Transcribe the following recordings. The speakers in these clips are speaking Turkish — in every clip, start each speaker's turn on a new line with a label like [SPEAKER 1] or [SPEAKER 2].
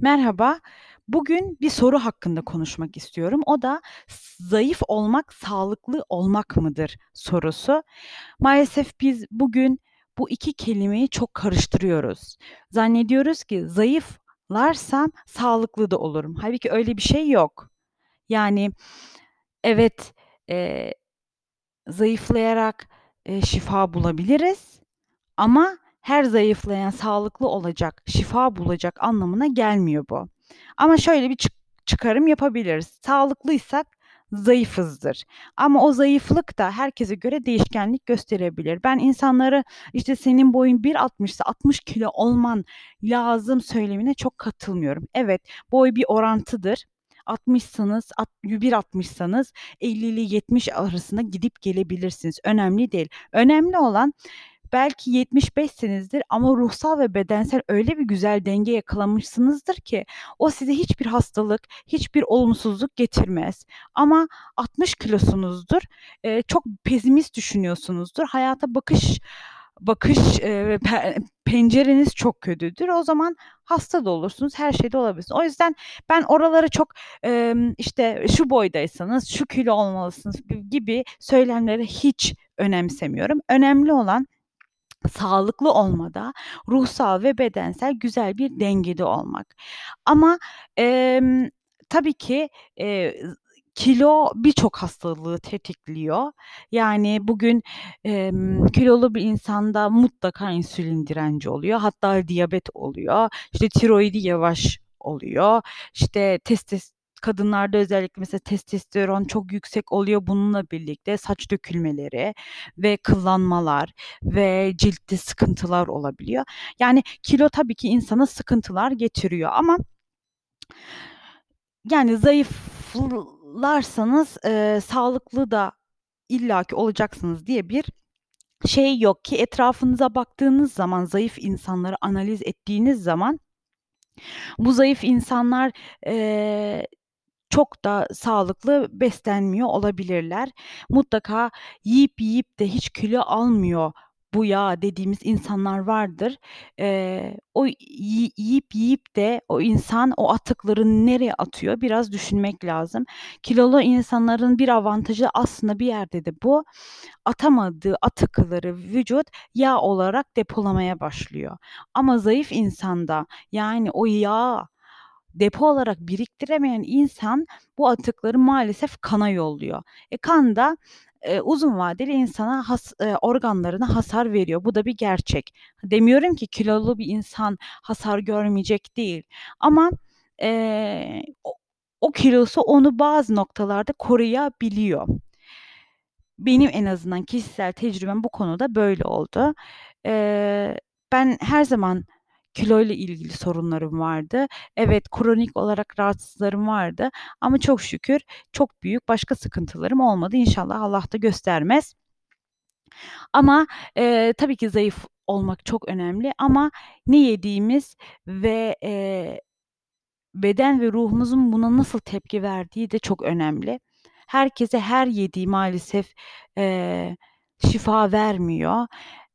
[SPEAKER 1] Merhaba. Bugün bir soru hakkında konuşmak istiyorum. O da zayıf olmak sağlıklı olmak mıdır sorusu. Maalesef biz bugün bu 2 kelimeyi çok karıştırıyoruz. Zannediyoruz ki zayıflarsam sağlıklı da olurum. Hâlbuki öyle bir şey yok. Yani evet, eee, zayıflayarak, eee, şifa bulabiliriz ama her zayıflayan sağlıklı olacak, şifa bulacak anlamına gelmiyor bu. Ama şöyle bir çık çıkarım yapabiliriz. Sağlıklıysak zayıfızdır ama o zayıflık da herkese göre değişkenlik gösterebilir. Ben insanları, işte, "Senin boyun 1.60'sa 60 kilo olman lazım." söylemine çok katılmıyorum. Evet, boy bir orantıdır. 60'sanız at 1.60'sanız 50 ile 70 arasında gidip gelebilirsiniz. Önemli değil. Önemli olan belki 75'sinizdir ama ruhsal ve bedensel öyle bir güzel denge yakalamışsınızdır ki o size hiçbir hastalık, hiçbir olumsuzluk getirmez. Ama 60 kilosunuzdur, eee, çok pesimist düşünüyorsunuzdur. Hayata bakış bakış, pe pencereniz çok kötüdür. O zaman hasta da olursunuz, her şey de olabilirsiniz. O yüzden ben oraları çok, işte, şu boydaysanız şu kilo olmalısınız gibi söylemleri hiç önemsemiyorum. Önemli olan sağlıklı olmada, ruhsal ve bedensel güzel bir dengede olmak. Ama, emm, tabii ki, z kilo birçok hastalığı tetikliyor. Yani bugün, emm, kilolu bir insanda mutlaka insülin direnci oluyor. Hatta diyabet oluyor. İşte, tiroidi yavaş oluyor. İşte, testes kadınlarda özellikle mesela testosteron çok yüksek oluyor. Bununla birlikte saç dökülmeleri ve kıllanmalar ve ciltte sıkıntılar olabiliyor. Yani kilo tabii ki insana sıkıntılar getiriyor ama yani zayıflarsanız, eee, sağlıklı da illaki olacaksınız diye bir şey yok ki etrafınıza baktığınız zaman, zayıf insanları analiz ettiğiniz zaman bu zayıf insanlar, eee, çok da sağlıklı beslenmiyor olabilirler. Mutlaka yiyip yiyip de hiç kilo almıyor bu ya dediğimiz insanlar vardır. Eee, o yi yiyip yiyip de o insan o atıkları nereye atıyor biraz düşünmek lazım. Kilolu insanların bir avantajı aslında bir yerde de bu, atamadığı atıkları vücut yağ olarak depolamaya başlıyor. Ama zayıf insanda, yani o yağı depo olarak biriktiremeyen insan bu atıkları maalesef kana yolluyor. E, kan da, eee, uzun vadeli insana has eee, organlarına hasar veriyor. Bu da bir gerçek. Demiyorum ki kilolu bir insan hasar görmeyecek değil ama, eee, o o kilosu onu bazı noktalarda koruyabiliyor. Benim en azından kişisel tecrübem bu konuda böyle oldu. Eee, ben her zaman kiloyla ilgili sorunlarım vardı. Evet, kronik olarak rahatsızlıklarım vardı ama çok şükür çok büyük başka sıkıntılarım olmadı. İnşallah Allah da göstermez. Ama, eee, tabii ki zayıf olmak çok önemli ama ne yediğimiz ve, eee, beden ve ruhumuzun buna nasıl tepki verdiği de çok önemli. Herkese her yediği maalesef, eee, şifa vermiyor.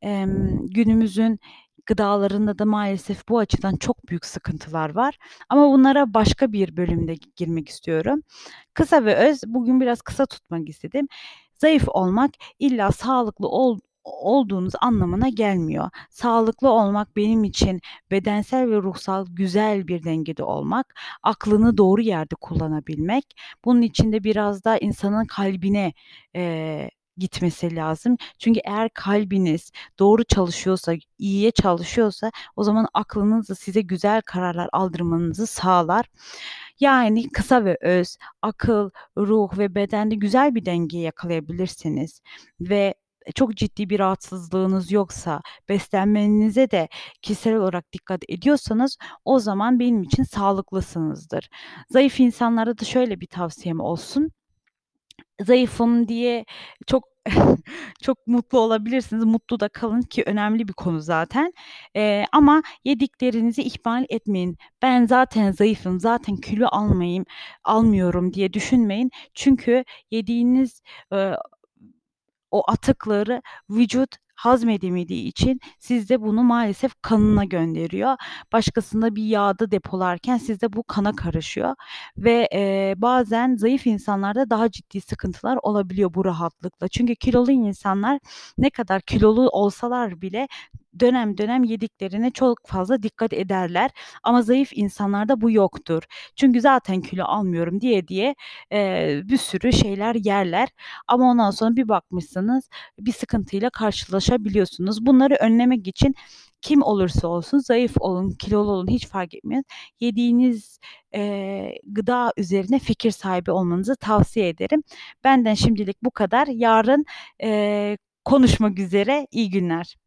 [SPEAKER 1] Emm, günümüzün gıdalarında da maalesef bu açıdan çok büyük sıkıntılar var ama bunlara başka bir bölümde gi girmek istiyorum. Kısa ve öz, bugün biraz kısa tutmak istedim. Zayıf olmak illa sağlıklı ol olduğunuz anlamına gelmiyor. Sağlıklı olmak benim için bedensel ve ruhsal güzel bir dengede olmak, aklını doğru yerde kullanabilmek. Bunun için de biraz da insanın kalbine, eee, gitmesi lazım. Çünkü eğer kalbiniz doğru çalışıyorsa, iyiye çalışıyorsa o zaman aklınız da size güzel kararlar aldırmanızı sağlar. Yani kısa ve öz, akıl, ruh ve bedende güzel bir denge yakalayabilirsiniz ve, eee, çok ciddi bir rahatsızlığınız yoksa, beslenmenize de kişisel olarak dikkat ediyorsanız o zaman benim için sağlıklısınızdır. Zayıf insanlara da şöyle bir tavsiyem olsun. Zayıfım diye çok çok mutlu olabilirsiniz. Mutlu da kalın ki önemli bir konu zaten. Eee, ama yediklerinizi ihmal etmeyin. Ben zaten zayıfım, zaten kilo almayayım almıyorum diye düşünmeyin. Çünkü yediğiniz, eee, o atıkları vücut hazmedemediği için sizde bunu maalesef kanına gönderiyor. Başkasında bir yağda depolarken sizde bu kana karışıyor ve, eee, bazen zayıf insanlarda daha ciddi sıkıntılar olabiliyor bu rahatlıkla. Çünkü kilolu insanlar ne kadar kilolu olsalar bile dönem dönem yediklerine çok fazla dikkat ederler ama zayıf insanlarda bu yoktur. Çünkü zaten kilo almıyorum diye diye, eee, bir sürü şeyler yerler ama ondan sonra bir bakmışsınız bir sıkıntıyla karşılaşabiliyorsunuz. Bunları önlemek için kim olursa olsun zayıf olun, kilolu olun hiç fark etmez. Yediğiniz, eee, gıda üzerine fikir sahibi olmanızı tavsiye ederim. Benden şimdilik bu kadar. Yarın, eee, konuşmak üzere. İyi günler.